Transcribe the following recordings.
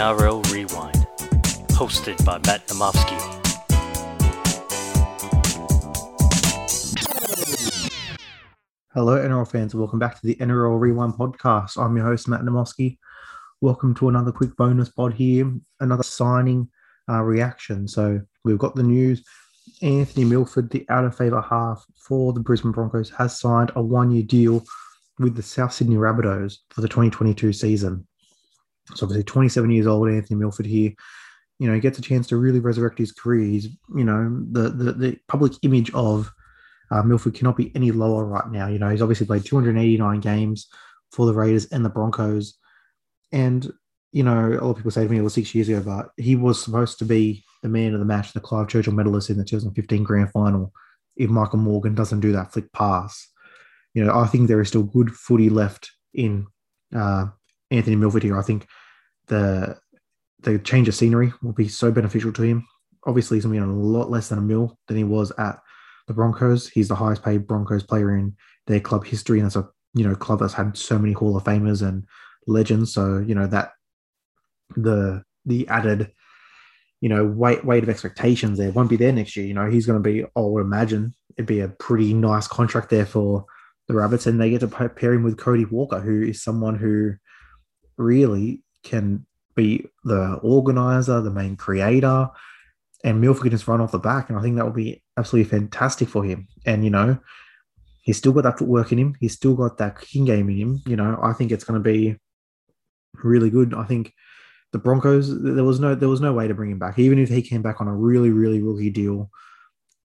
NRL Rewind, hosted by Matt Namofsky. Hello, NRL fans. Welcome back to the NRL Rewind podcast. I'm your host, Matt Namosky. Welcome to another quick bonus pod here, another signing uh, reaction. So we've got the news. Anthony Milford, the out of favour half for the Brisbane Broncos, has signed a one year deal with the South Sydney Rabbitohs for the 2022 season. So obviously 27 years old, Anthony Milford here. You know, he gets a chance to really resurrect his career. He's, you know, the the, the public image of uh, Milford cannot be any lower right now. You know, he's obviously played 289 games for the Raiders and the Broncos. And, you know, a lot of people say to me it was six years ago, but he was supposed to be the man of the match, the Clive Churchill medalist in the 2015 grand final if Michael Morgan doesn't do that flick pass. You know, I think there is still good footy left in uh, Anthony Milford here. I think the the change of scenery will be so beneficial to him. Obviously, he's going to be on a lot less than a mil than he was at the Broncos. He's the highest paid Broncos player in their club history, and it's a you know club that's had so many Hall of Famers and legends. So you know that the the added you know weight weight of expectations there won't be there next year. You know he's going to be. I would imagine it'd be a pretty nice contract there for the Rabbits, and they get to pair him with Cody Walker, who is someone who really can be the organizer, the main creator, and Milford can just run off the back. And I think that would be absolutely fantastic for him. And, you know, he's still got that footwork in him. He's still got that kicking game in him. You know, I think it's going to be really good. I think the Broncos, there was no there was no way to bring him back. Even if he came back on a really, really rookie deal,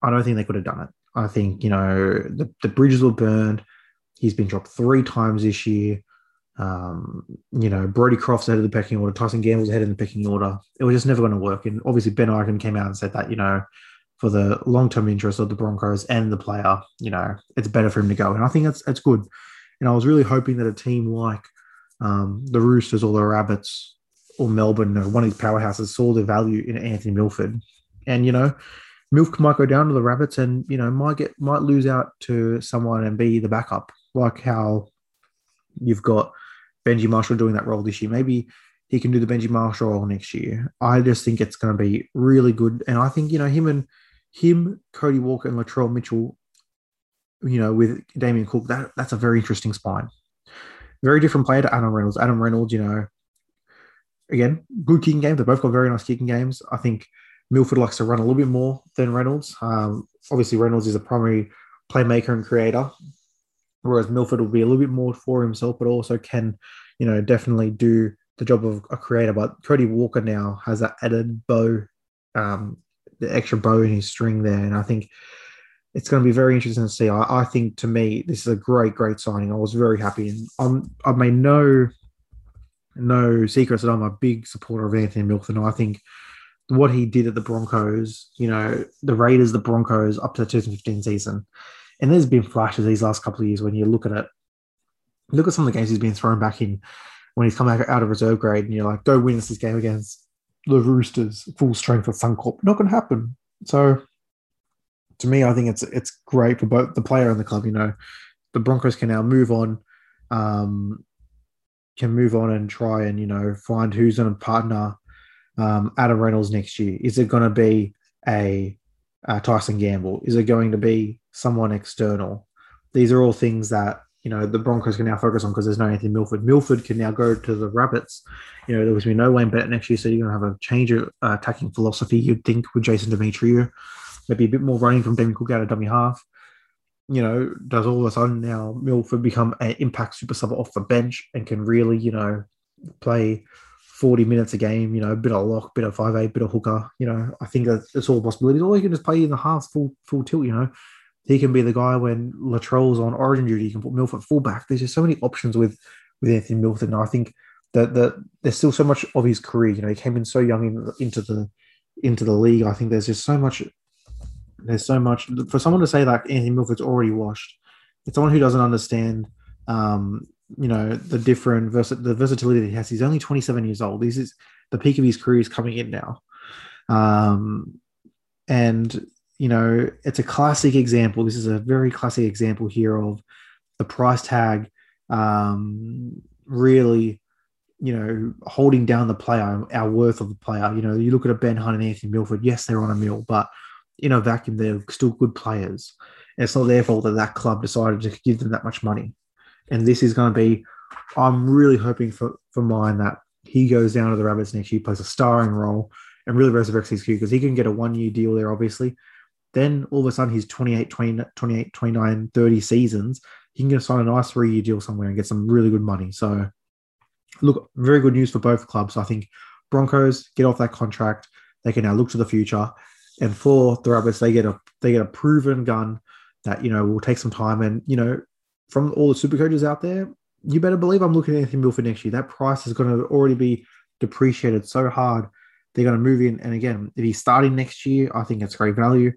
I don't think they could have done it. I think, you know, the, the bridges were burned. He's been dropped three times this year. Um, you know, Brodie Croft's ahead of the pecking order, Tyson Gamble's ahead of the pecking order. It was just never going to work. And obviously, Ben Ikin came out and said that, you know, for the long term interest of the Broncos and the player, you know, it's better for him to go. And I think that's that's good. And I was really hoping that a team like um, the Roosters or the Rabbits or Melbourne or one of these powerhouses saw the value in Anthony Milford. And, you know, Milford might go down to the Rabbits and, you know, might get might lose out to someone and be the backup, like how you've got Benji Marshall doing that role this year. Maybe he can do the Benji Marshall role next year. I just think it's going to be really good. And I think, you know, him and him, Cody Walker, and Latrell Mitchell, you know, with Damien Cook, that that's a very interesting spine. Very different player to Adam Reynolds. Adam Reynolds, you know, again, good kicking game. They both got very nice kicking games. I think Milford likes to run a little bit more than Reynolds. Um, obviously, Reynolds is a primary playmaker and creator, whereas Milford will be a little bit more for himself, but also can, you know, definitely do the job of a creator. But Cody Walker now has that added bow, um, the extra bow in his string there, and I think it's going to be very interesting to see. I, I, think to me this is a great, great signing. I was very happy, and I'm, I've made no no secrets that I'm a big supporter of Anthony Milford. And I think what he did at the Broncos, you know, the Raiders, the Broncos up to the 2015 season, and there's been flashes these last couple of years when you look at it. Look at some of the games he's been thrown back in when he's come out, out of reserve grade, and you're like, go win this game against the Roosters, full strength of Suncorp. Not going to happen. So, to me, I think it's it's great for both the player and the club. You know, the Broncos can now move on, um, can move on and try and you know find who's going to partner um, Adam Reynolds next year. Is it going to be a, a Tyson Gamble? Is it going to be someone external. These are all things that you know the Broncos can now focus on because there's no Anthony Milford. Milford can now go to the Rabbits. You know there was be no Wayne Bennett next year, so you're going to have a change of uh, attacking philosophy. You'd think with Jason Demetriou, maybe a bit more running from Damien Cook out of dummy half. You know, does all of a sudden now Milford become an impact super sub off the bench and can really you know play 40 minutes a game, you know, a bit of lock, bit of five eight, bit of hooker. You know, I think that's all possibilities. Or he can just play in the half full full tilt, you know he can be the guy when Latrell's on origin duty. You can put Milford fullback. There's just so many options with with Anthony Milford. And I think that that there's still so much of his career. You know, he came in so young in, into the into the league. I think there's just so much. There's so much for someone to say that Anthony Milford's already washed. It's someone who doesn't understand. Um, you know the different vers- the versatility that he has. He's only 27 years old. This is the peak of his career is coming in now. Um, and you know, it's a classic example. This is a very classic example here of the price tag um, really you know, holding down the player, our worth of the player. You know, you look at a Ben Hunt and Anthony Milford. Yes, they're on a mill, but in a vacuum, they're still good players. And it's not their fault that that club decided to give them that much money. And this is going to be, I'm really hoping for for mine that he goes down to the Rabbits next year, plays a starring role, and really resurrects his career because he can get a one year deal there, obviously. Then all of a sudden, he's 28, 20, 28, 29, 30 seasons. He can get sign a nice three year deal somewhere and get some really good money. So, look, very good news for both clubs. I think Broncos get off that contract. They can now look to the future. And for the Rabbits, they get a they get a proven gun that you know will take some time. And you know, from all the super coaches out there, you better believe I'm looking at Anthony Milford next year. That price is going to already be depreciated so hard. They're going to move in. And again, if he's starting next year, I think it's great value.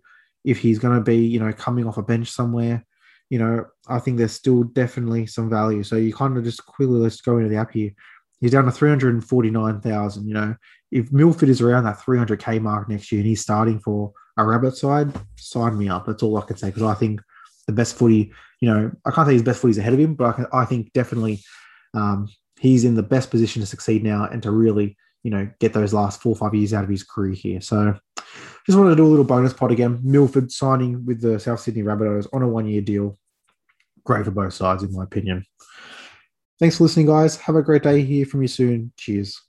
If he's going to be, you know, coming off a bench somewhere, you know, I think there's still definitely some value. So you kind of just quickly let's go into the app here. He's down to 349,000. You know, if Milford is around that 300k mark next year and he's starting for a rabbit side, sign me up. That's all I can say because I think the best footy, you know, I can't say his best footy is ahead of him, but I, can, I think definitely um, he's in the best position to succeed now and to really, you know, get those last four or five years out of his career here. So just wanted to do a little bonus pot again. Milford signing with the South Sydney Rabbitohs on a one year deal. Great for both sides, in my opinion. Thanks for listening, guys. Have a great day. Hear from you soon. Cheers.